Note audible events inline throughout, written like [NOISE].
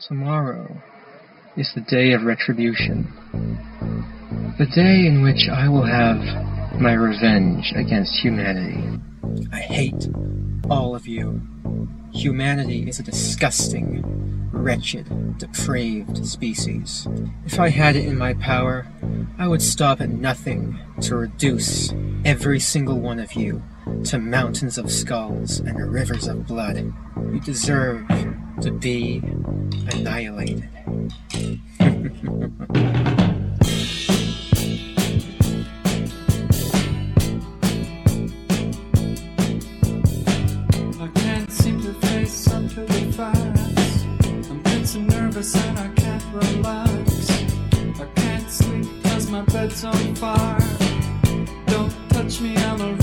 Tomorrow is the day of retribution. The day in which I will have my revenge against humanity. I hate all of you. Humanity is a disgusting, wretched, depraved species. If I had it in my power, I would stop at nothing to reduce every single one of you to mountains of skulls and rivers of blood. You deserve to be annihilated. [LAUGHS] and I can't relax. I can't sleep cause my bed's on fire. Don't touch me, I'm a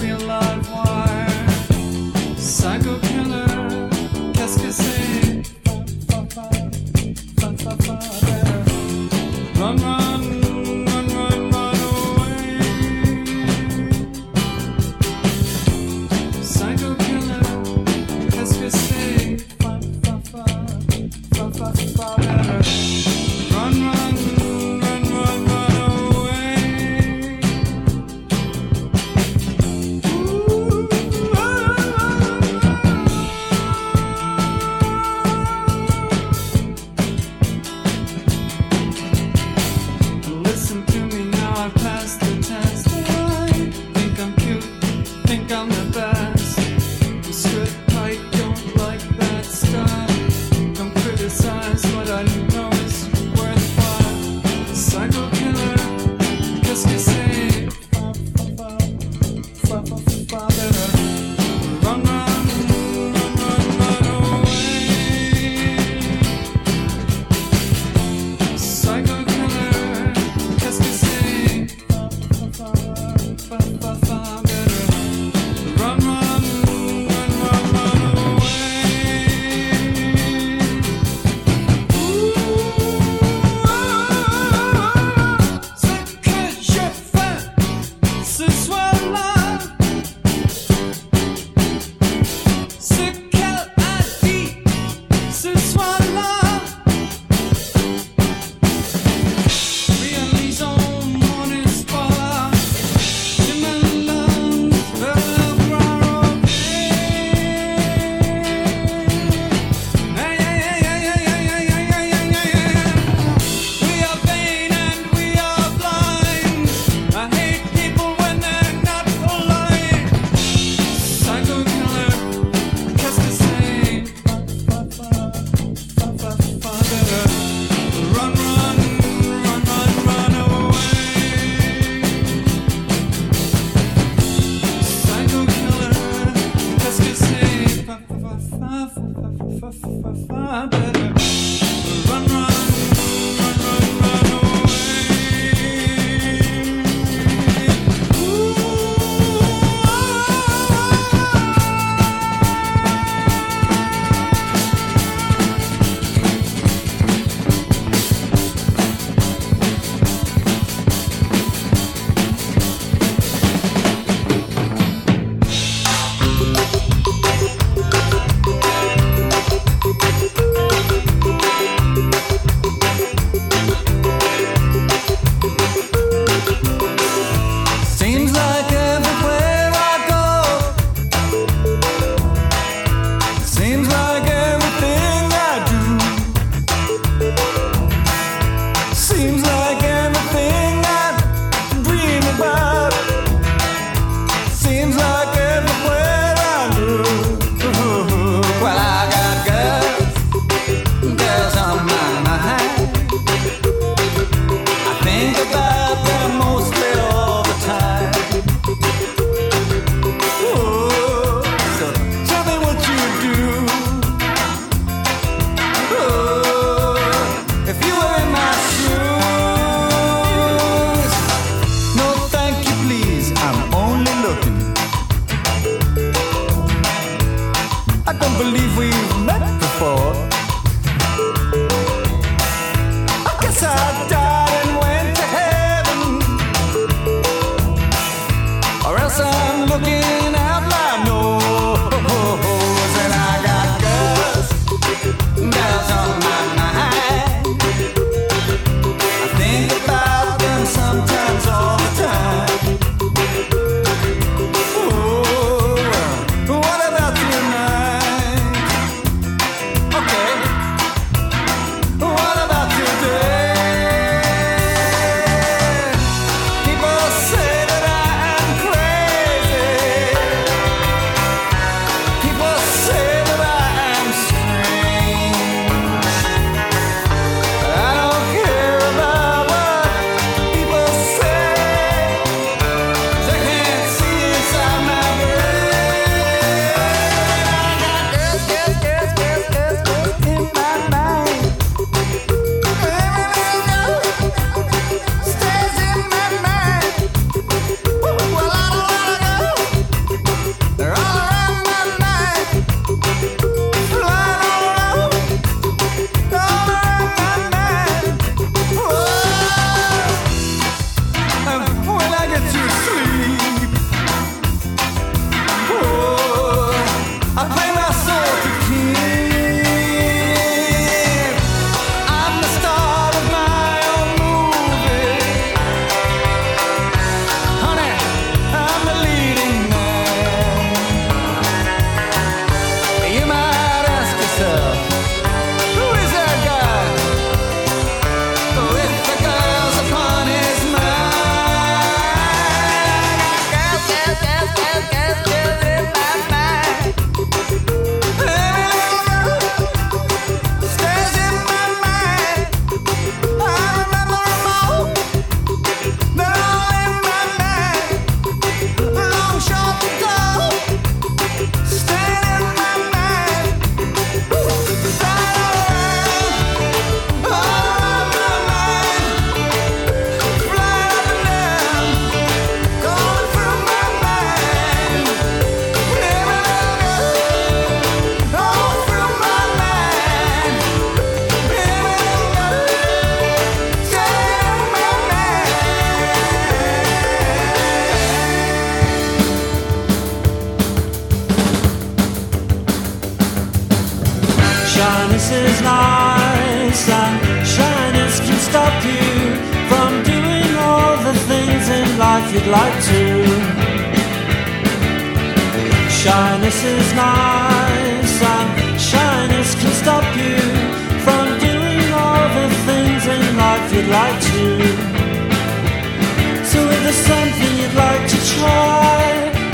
Shyness is nice and shyness can stop you from doing all the things in life you'd like to. Shyness is nice and shyness can stop you from doing all the things in life you'd like to. So if there's something you'd like to try,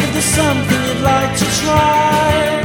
if there's something you'd like to try,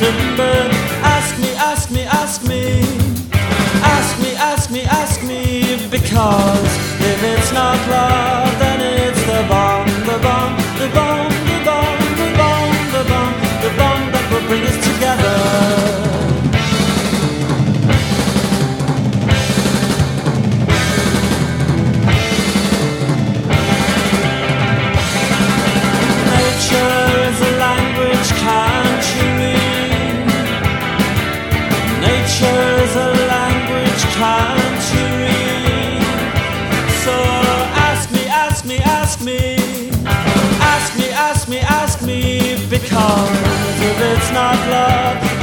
In because if it's not love,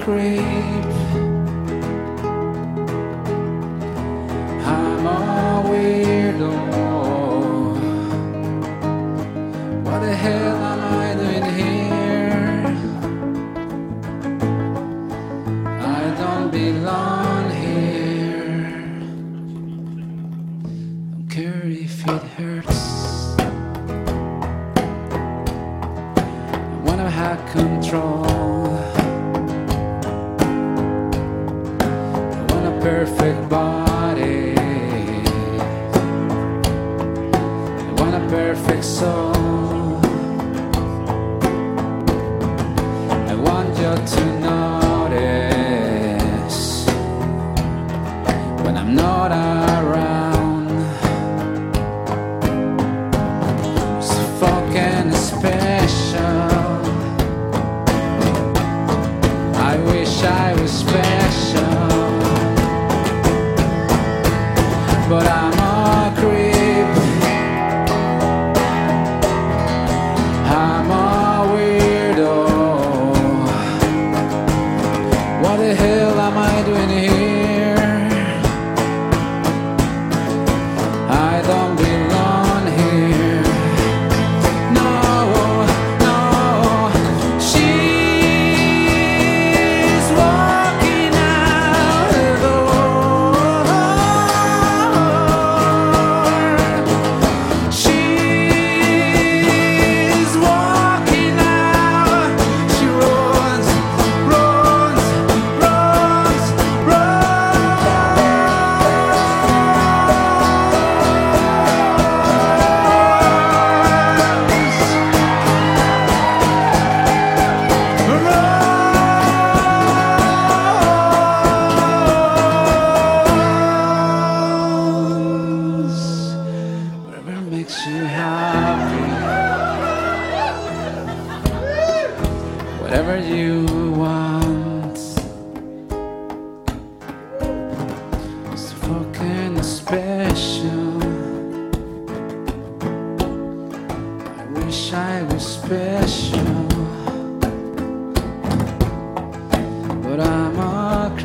creep. I'm a weirdo. What the hell am I doing here? I don't belong here. Don't care if it hurts. I wanna have control.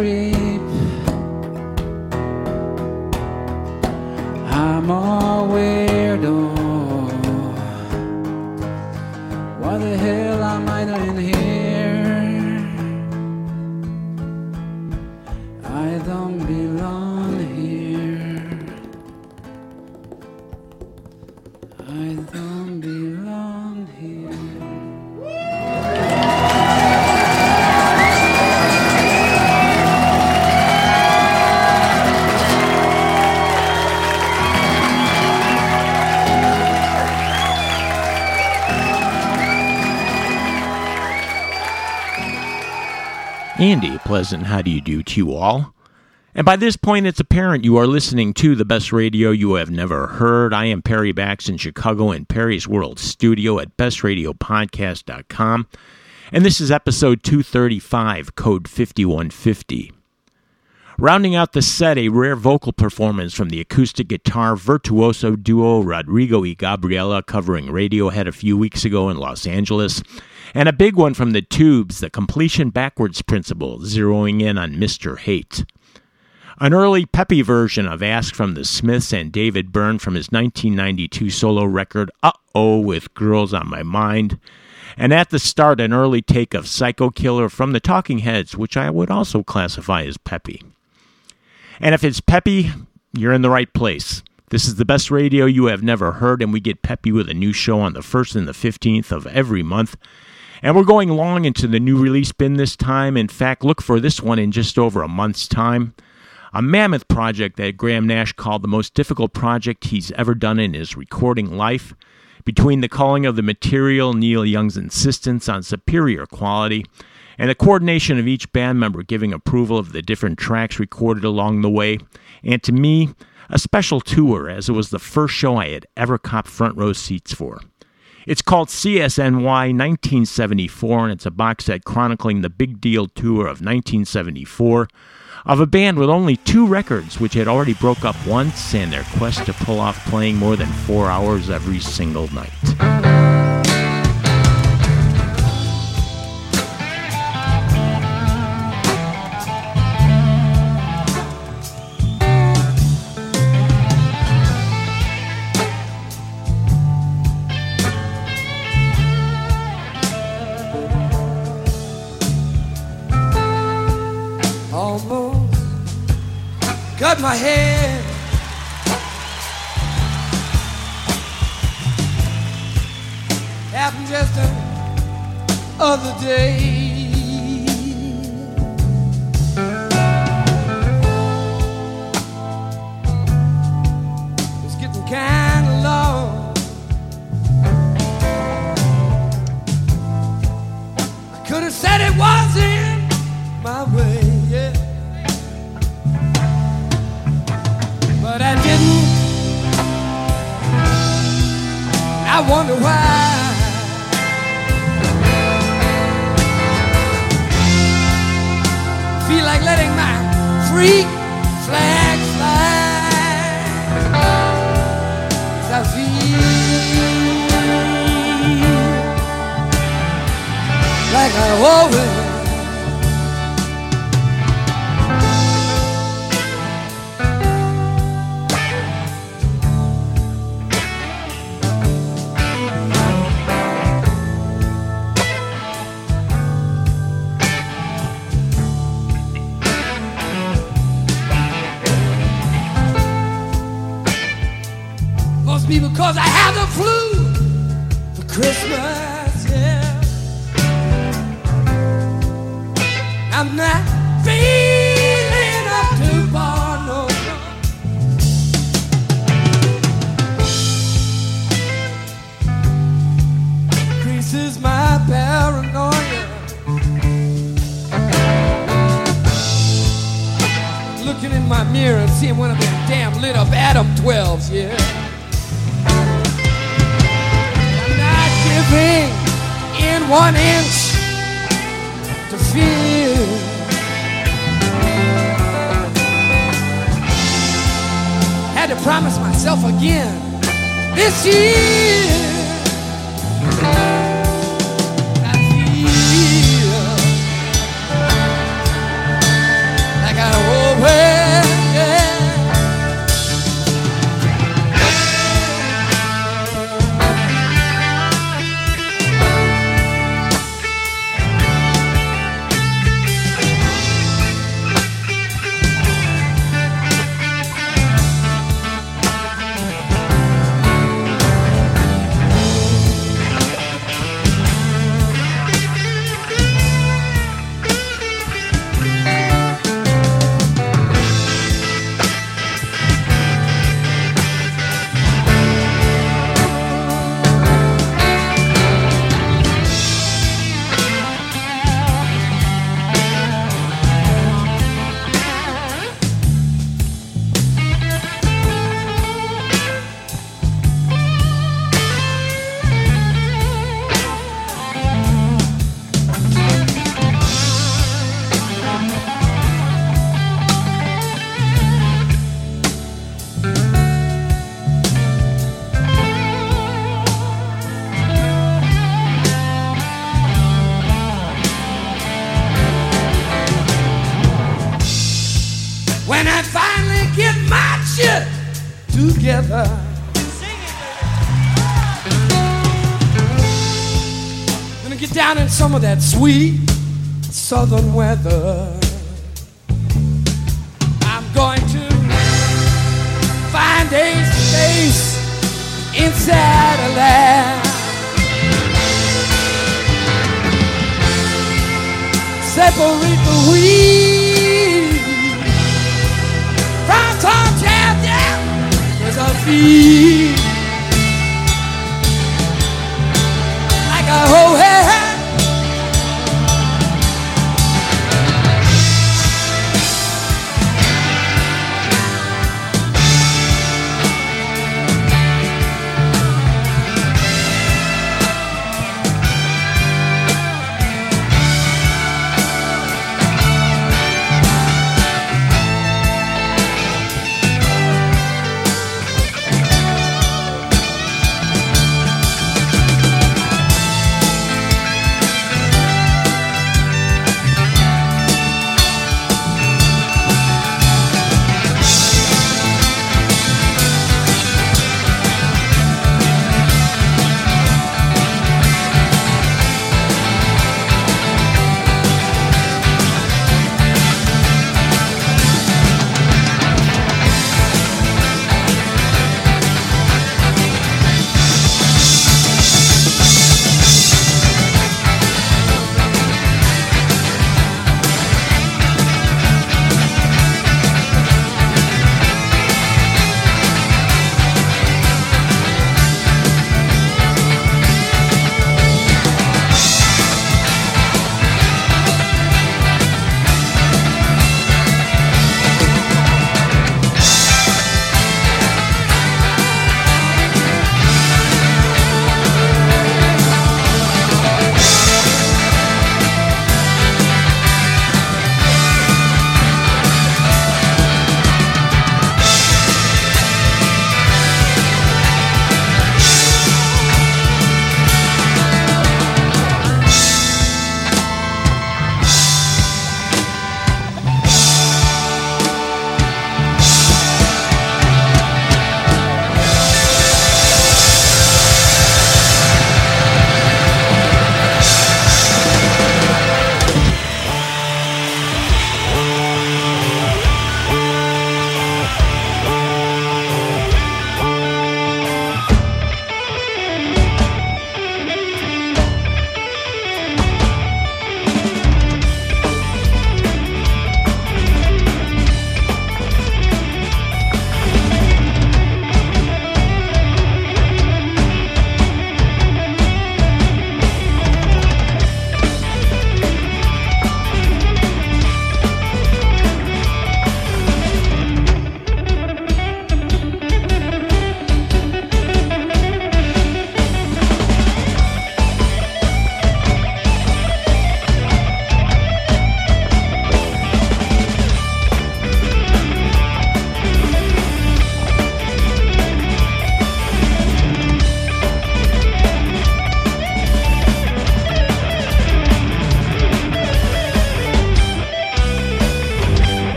A pleasant how do you do to you all? And by this point, it's apparent you are listening to the best radio you have never heard. I am Perry Bax in Chicago in Perry's World Studio at bestradiopodcast.com. And this is episode 235, code 5150. Rounding out the set, a rare vocal performance from the acoustic guitar virtuoso duo Rodrigo y Gabriela covering Radiohead a few weeks ago in Los Angeles, and a big one from the Tubes, the completion backwards principle, zeroing in on Mr. Hate. An early peppy version of Ask from the Smiths and David Byrne from his 1992 solo record Uh Oh with Girls on My Mind. And at the start, an early take of Psycho Killer from the Talking Heads, which I would also classify as peppy. And if it's peppy, you're in the right place. This is the best radio you have never heard, and we get peppy with a new show on the 1st and the 15th of every month. And we're going long into the new release bin this time. In fact, look for this one in just over a month's time. A mammoth project that Graham Nash called the most difficult project he's ever done in his recording life. Between the calling of the material, Neil Young's insistence on superior quality, and the coordination of each band member giving approval of the different tracks recorded along the way, and to me, a special tour as it was the first show I had ever copped front row seats for. It's called CSNY 1974, and it's a box set chronicling the big deal tour of 1974 of a band with only two records, which had already broke up once, and their quest to pull off playing more than four hours every single night. My head. Happened just the other day. Some of that sweet southern weather. I'm going to find a space inside of that. separate the wheat from tortilla. Cause I feel like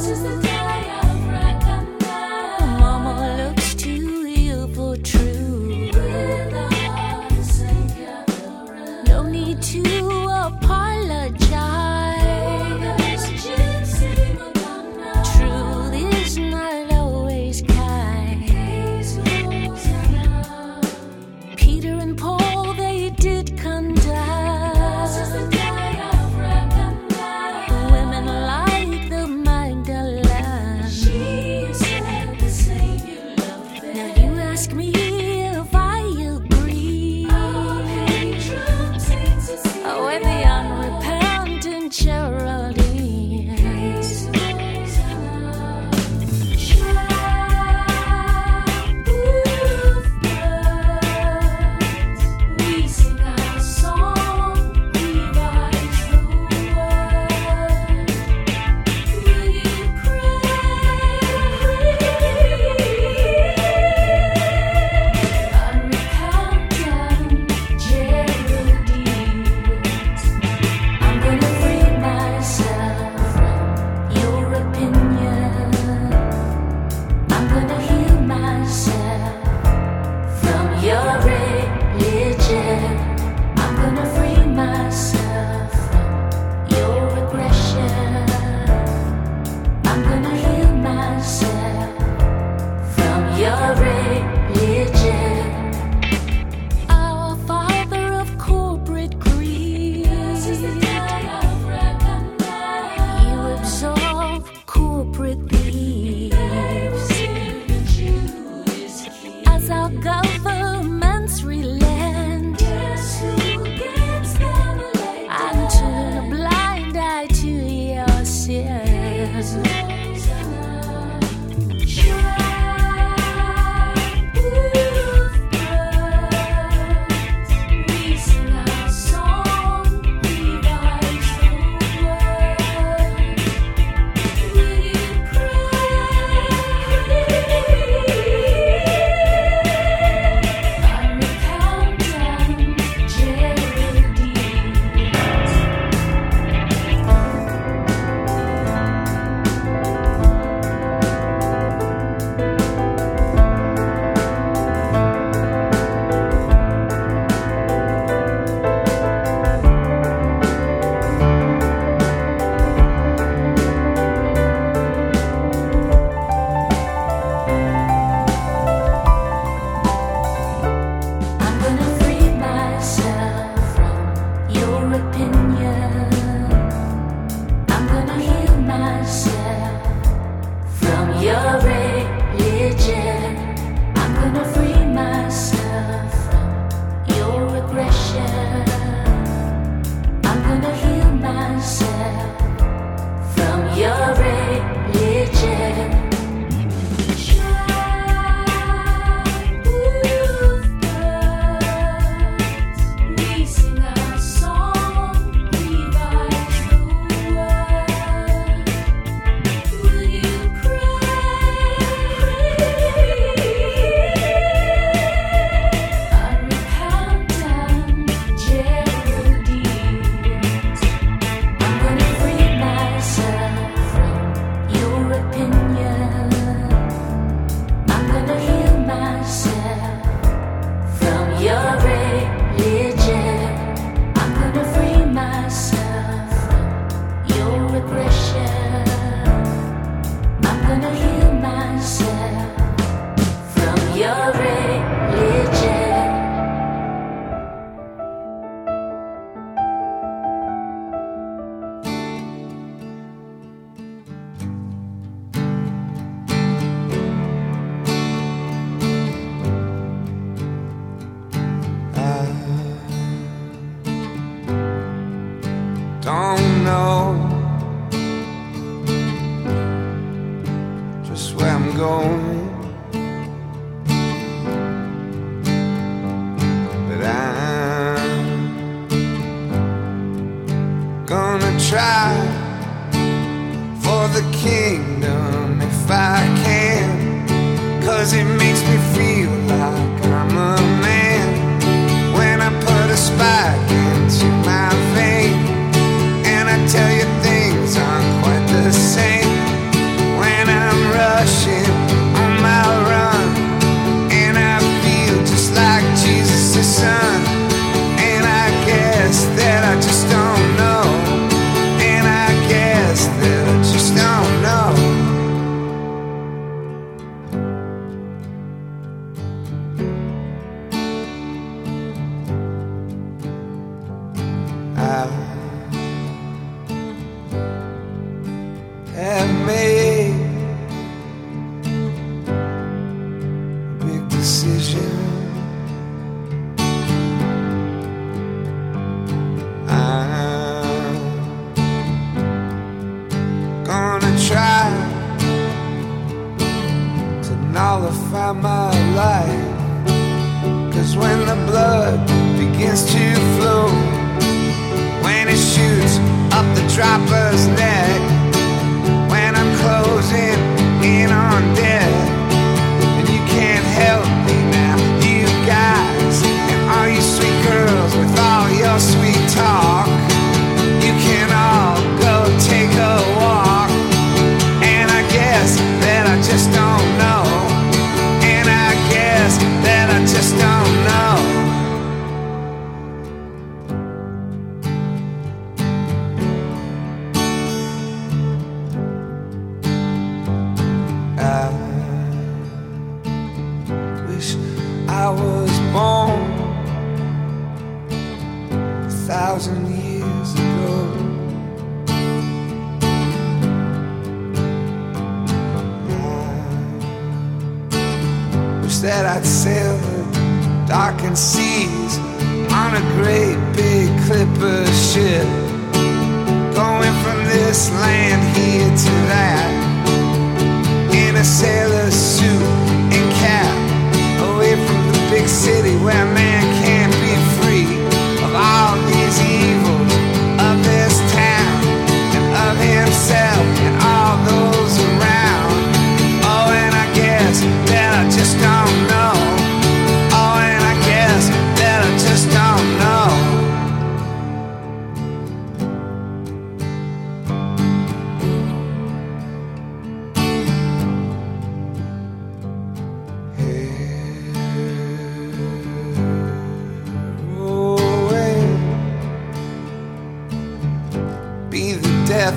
This is the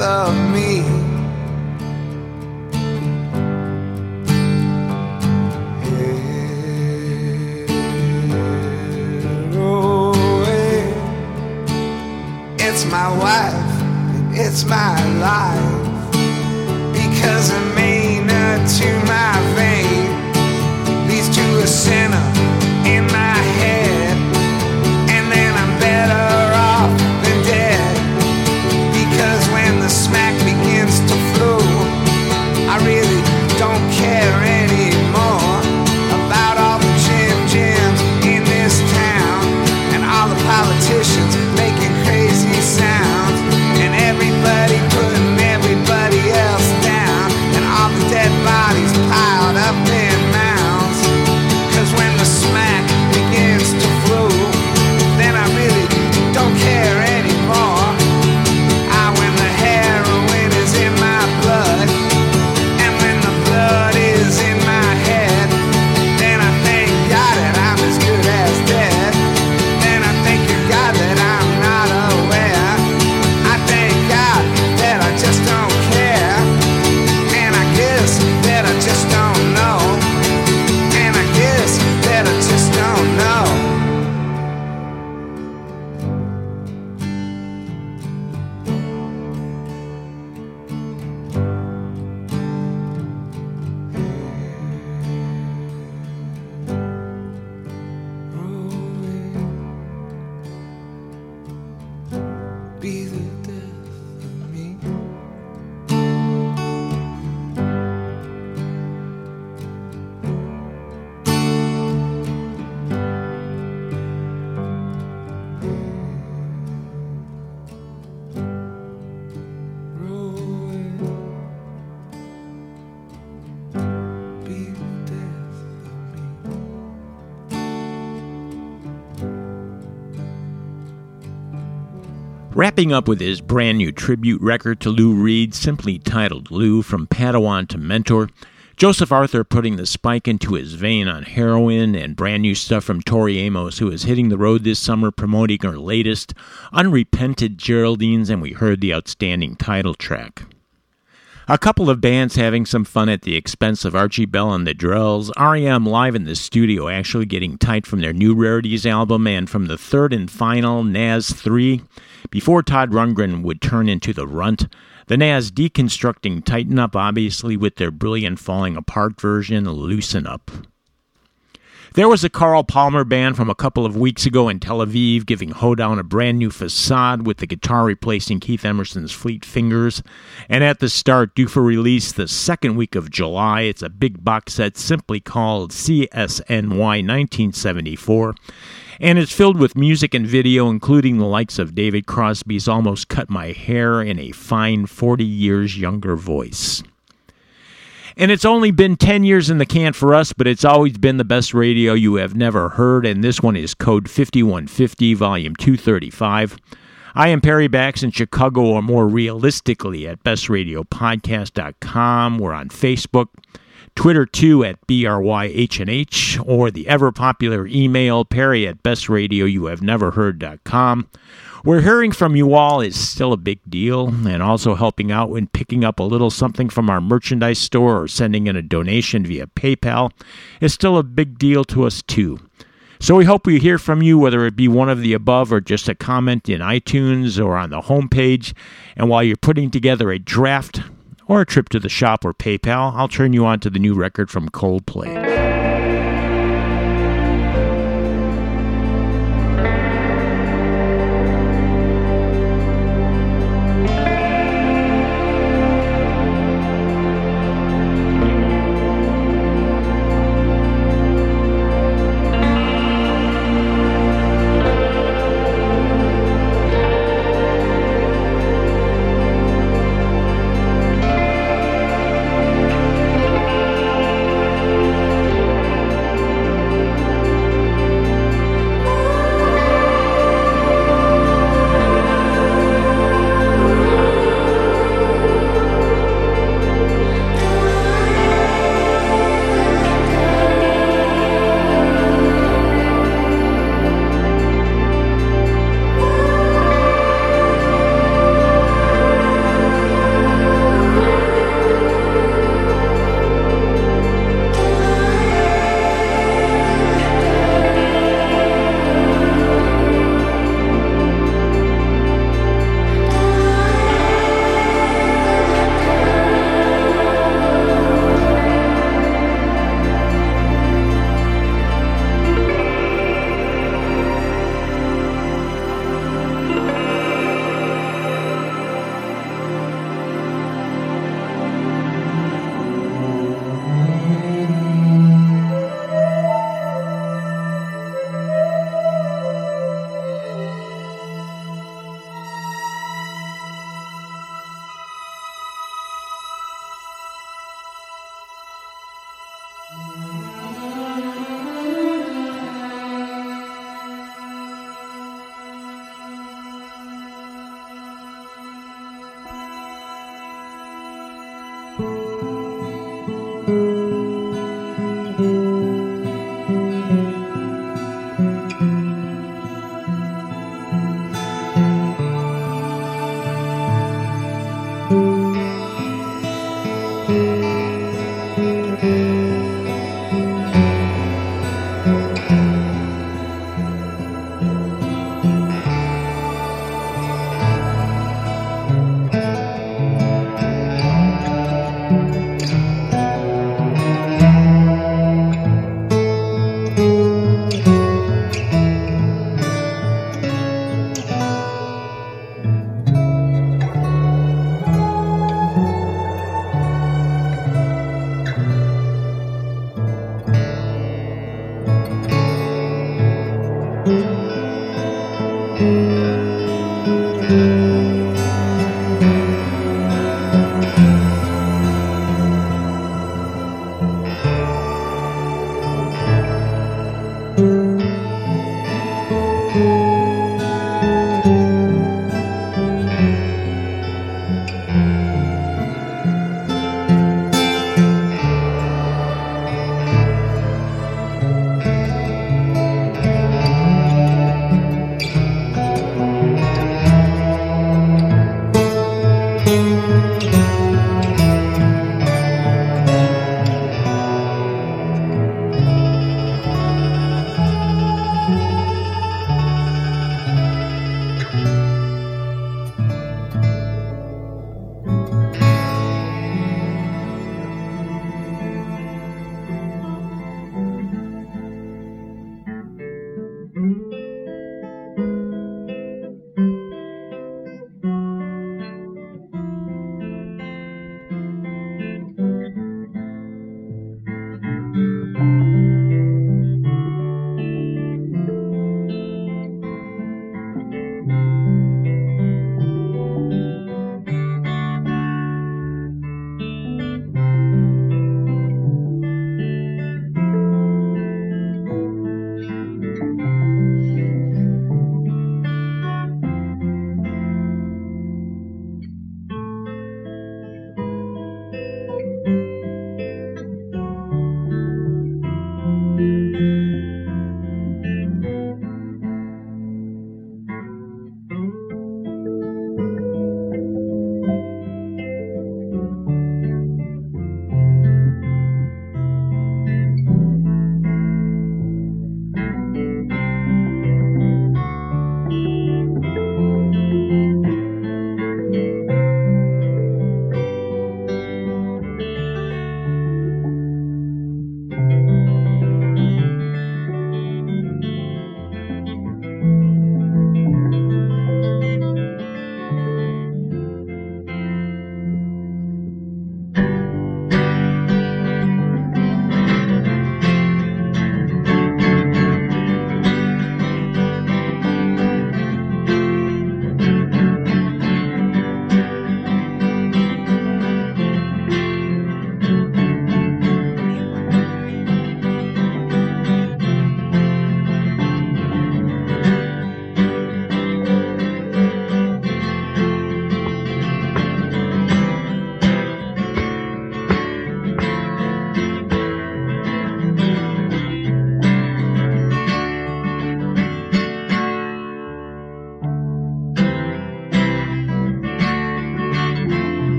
of me. Wrapping up with his brand new tribute record to Lou Reed, simply titled Lou From Padawan to Mentor, Joseph Arthur putting the spike into his vein on heroin and brand new stuff from Tori Amos, who is hitting the road this summer promoting her latest, Unrepentant Geraldines, and we heard the outstanding title track. A couple of bands having some fun at the expense of Archie Bell and the Drells, REM live in the studio actually getting tight from their new Rarities album and from the third and final Nazz 3 before Todd Rundgren would turn into the runt. The Nazz deconstructing Tighten Up, obviously, with their brilliant falling apart version, Loosen Up. There was a Carl Palmer band from a couple of weeks ago in Tel Aviv giving Hoedown a brand new facade with the guitar replacing Keith Emerson's Fleet Fingers. And at the start, due for release the second week of July, it's a big box set simply called CSNY 1974 and it's filled with music and video, including the likes of David Crosby's Almost Cut My Hair in a fine 40 years younger voice. And it's only been 10 years in the can for us, but it's always been the best radio you have never heard, and this one is Code 5150, Volume 235. I am Perry Bax in Chicago, or more realistically at bestradiopodcast.com. We're on Facebook. Twitter too at BRYHNH, or the ever popular email perry at bestradioyouhaveneverheard.com. We're hearing from you all is still a big deal, and also helping out when picking up a little something from our merchandise store or sending in a donation via PayPal is still a big deal to us too. So we hope we hear from you, whether it be one of the above or just a comment in iTunes or on the homepage. And while you're putting together a draft, or a trip to the shop or PayPal, I'll turn you on to the new record from Coldplay.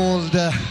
Called uh,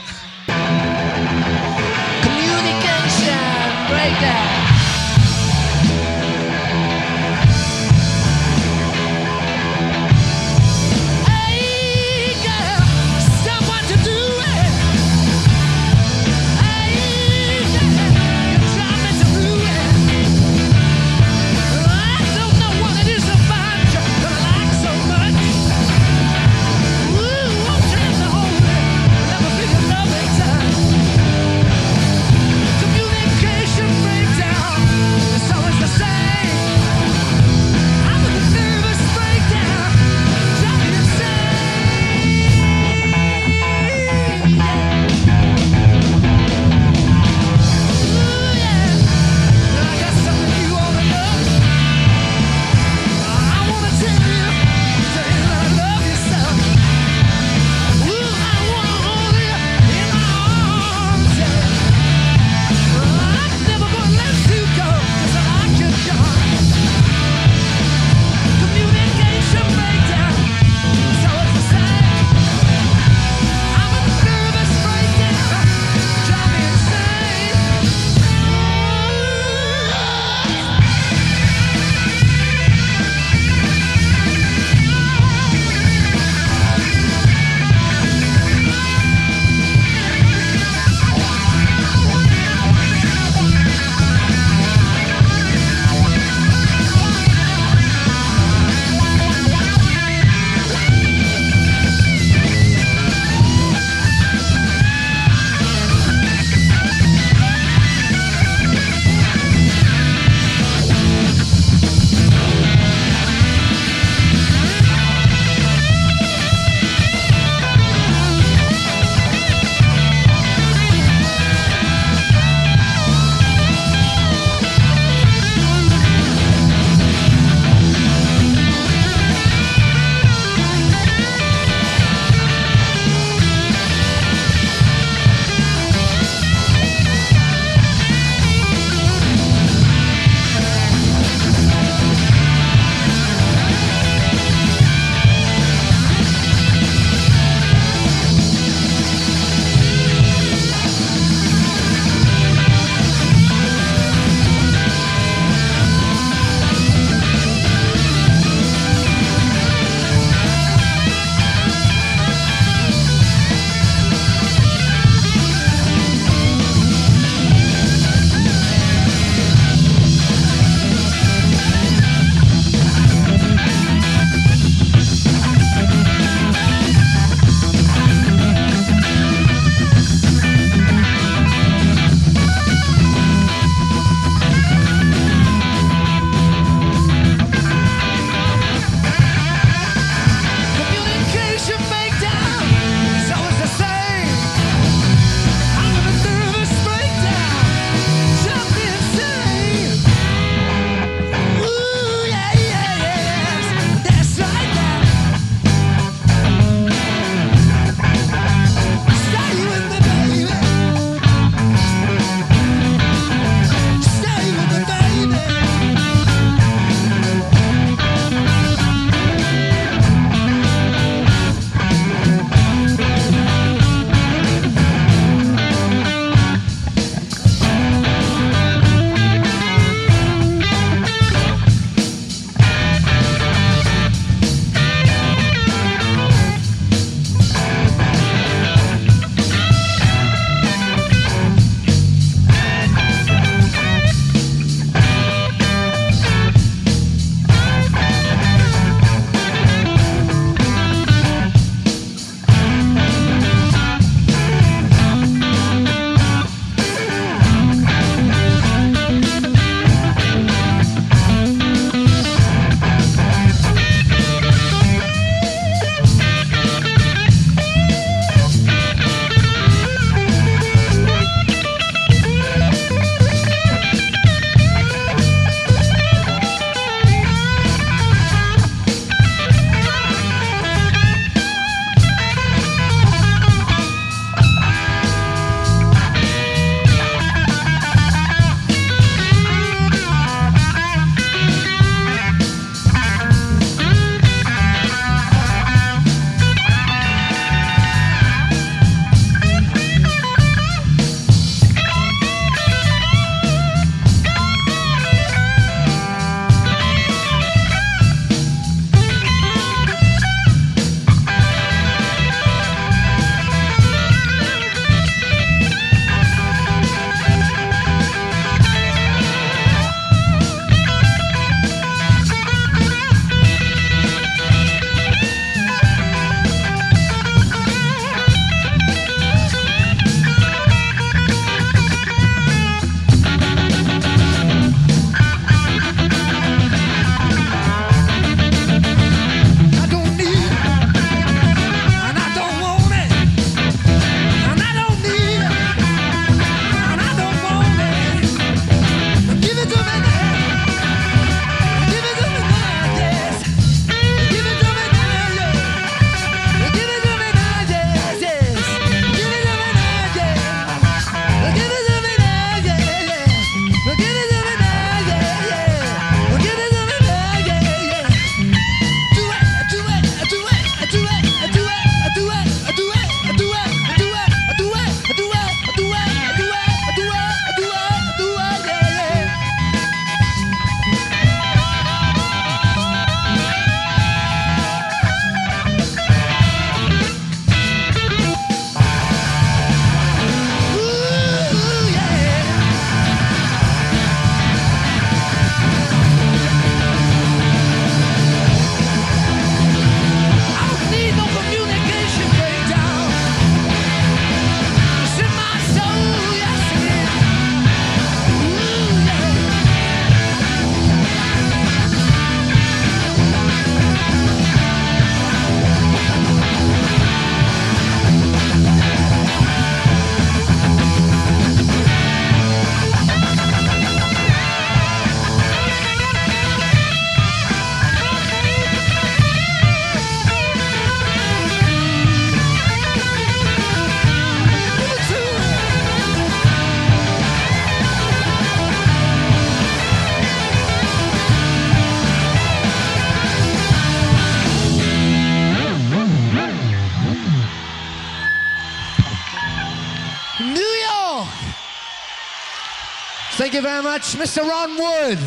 much, Mr. Ron Wood.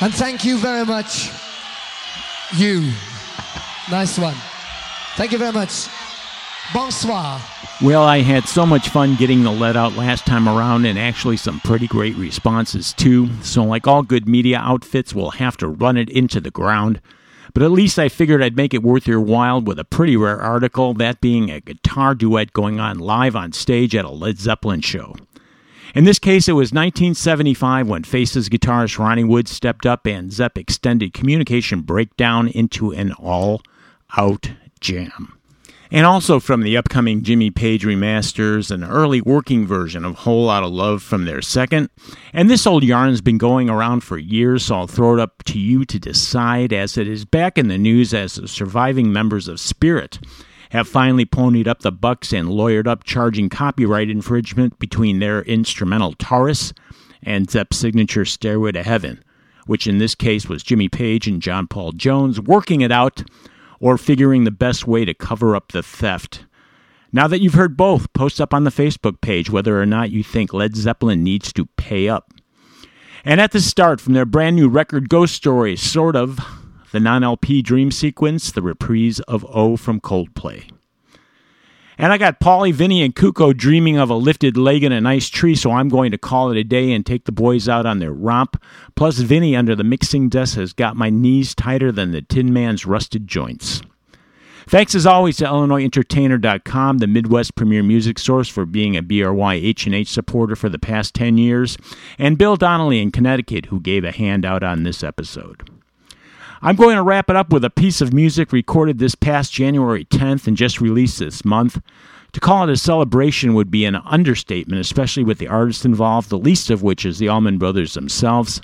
And thank you very much, you. Nice one. Thank you very much. Bonsoir. Well, I had so much fun getting the Led out last time around, and actually some pretty great responses too. So, like all good media outfits, we'll have to run it into the ground. But at least I figured I'd make it worth your while with a pretty rare article, that being a guitar duet going on live on stage at a Led Zeppelin show. In this case, it was 1975 when Faces guitarist Ronnie Wood stepped up and Zepp extended communication breakdown into an all out jam. And also from the upcoming Jimmy Page remasters, an early working version of Whole Lotta Love from their second. And this old yarn's been going around for years, so I'll throw it up to you to decide as it is back in the news as the surviving members of Spirit have finally ponied up the bucks and lawyered up charging copyright infringement between their instrumental Taurus and Zepp's signature Stairway to Heaven, which in this case was Jimmy Page and John Paul Jones working it out or figuring the best way to cover up the theft. Now that you've heard both, post up on the Facebook page whether or not you think Led Zeppelin needs to pay up. And at the start, from their brand new record Ghost Story, sort of, the non LP dream sequence, the reprise of O from Coldplay. And I got Paulie, Vinny, and Kuko dreaming of a lifted leg in a nice tree, so I'm going to call it a day and take the boys out on their romp. Plus, Vinny under the mixing desk has got my knees tighter than the Tin Man's rusted joints. Thanks as always to IllinoisEntertainer.com, the Midwest premier music source, for being a BRY H&H supporter for the past 10 years, and Bill Donnelly in Connecticut, who gave a handout on this episode. I'm going to wrap it up with a piece of music recorded this past January 10th and just released this month. To call it a celebration would be an understatement, especially with the artists involved, the least of which is the Allman Brothers themselves.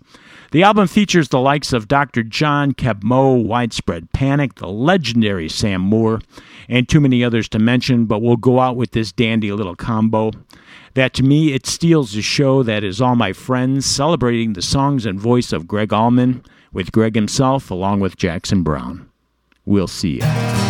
The album features the likes of Dr. John Keb' Widespread Panic, the legendary Sam Moore, and too many others to mention, but we'll go out with this dandy little combo. That to me, it steals the show that is all my friends celebrating the songs and voice of Gregg Allman with Gregg himself along with Jackson Browne. We'll see you.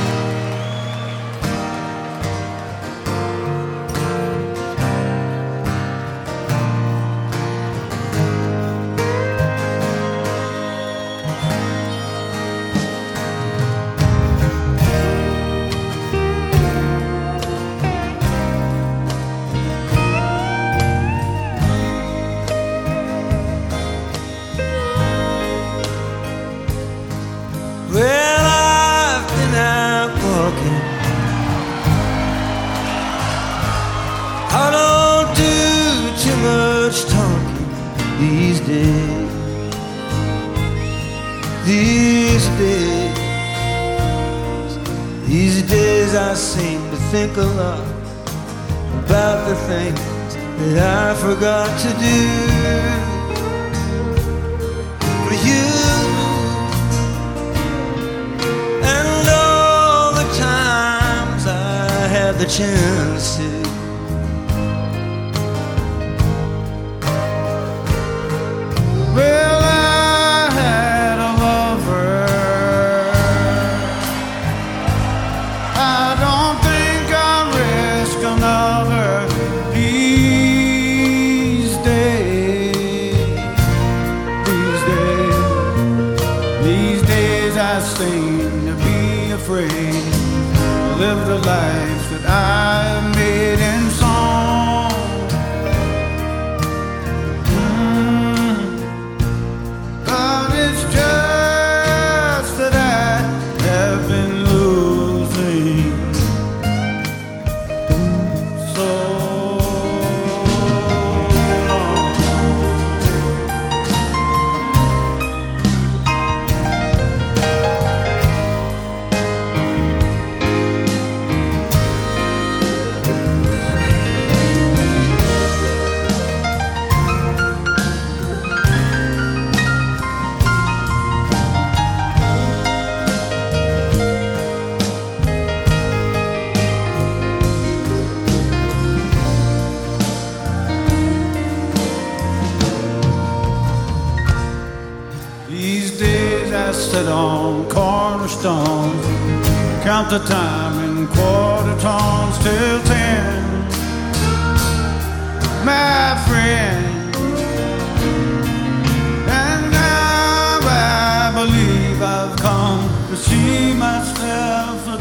Forgot to do.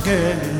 gel.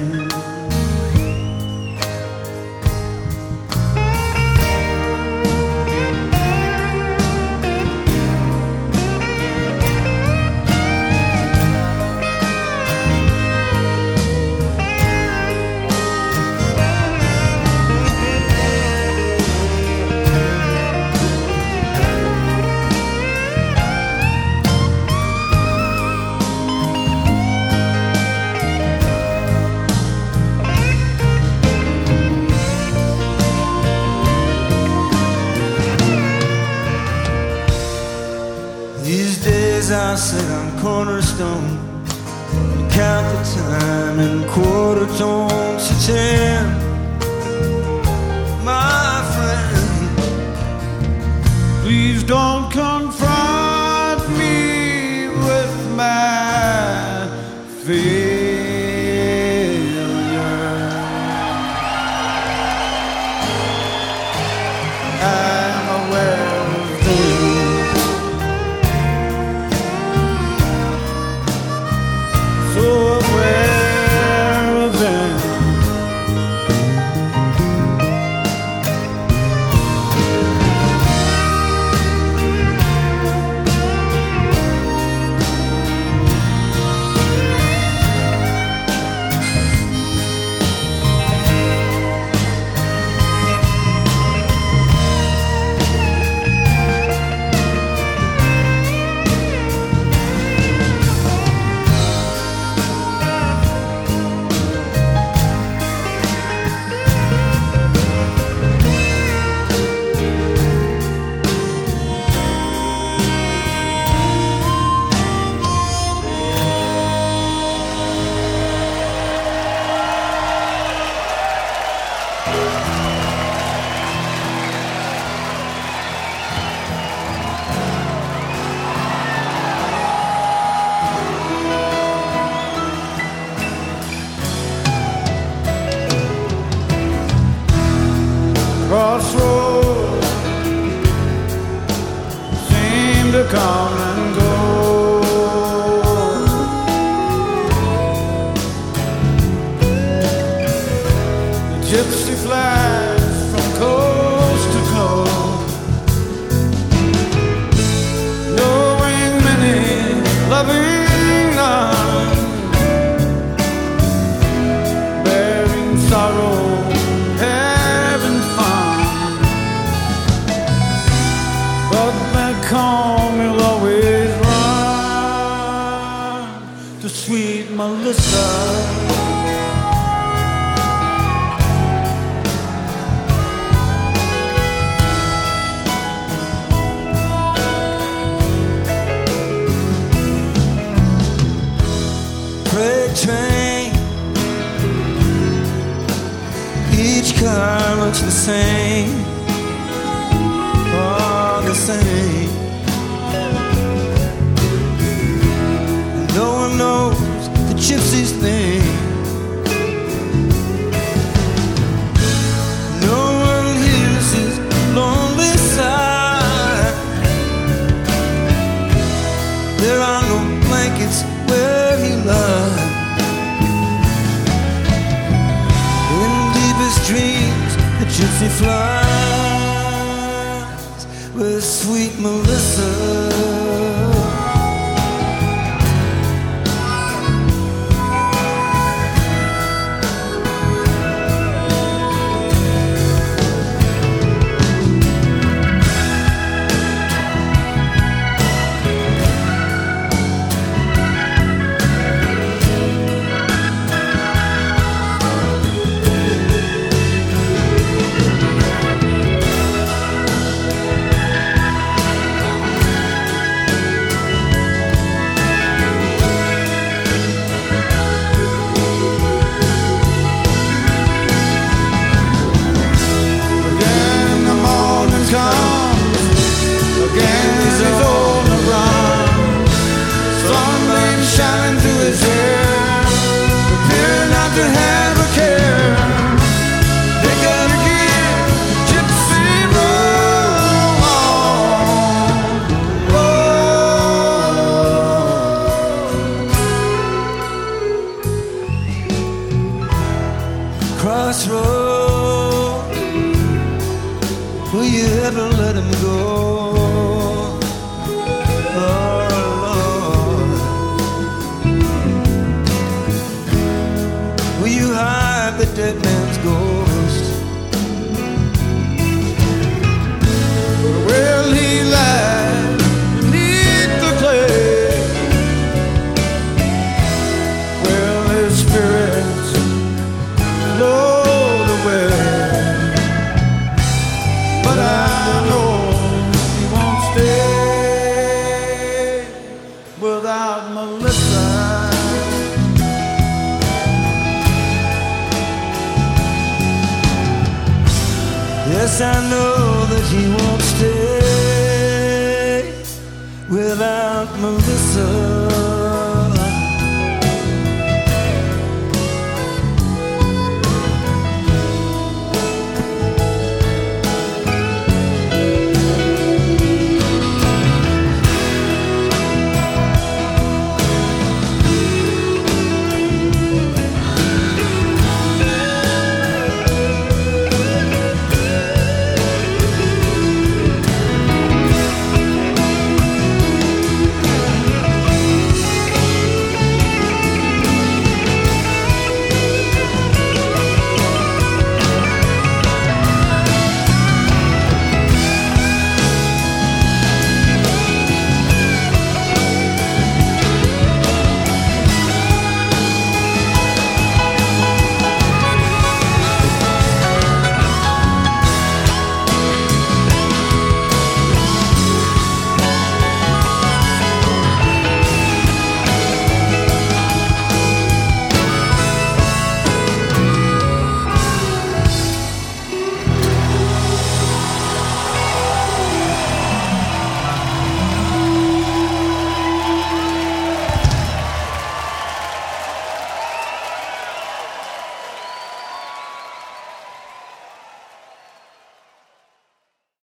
Seem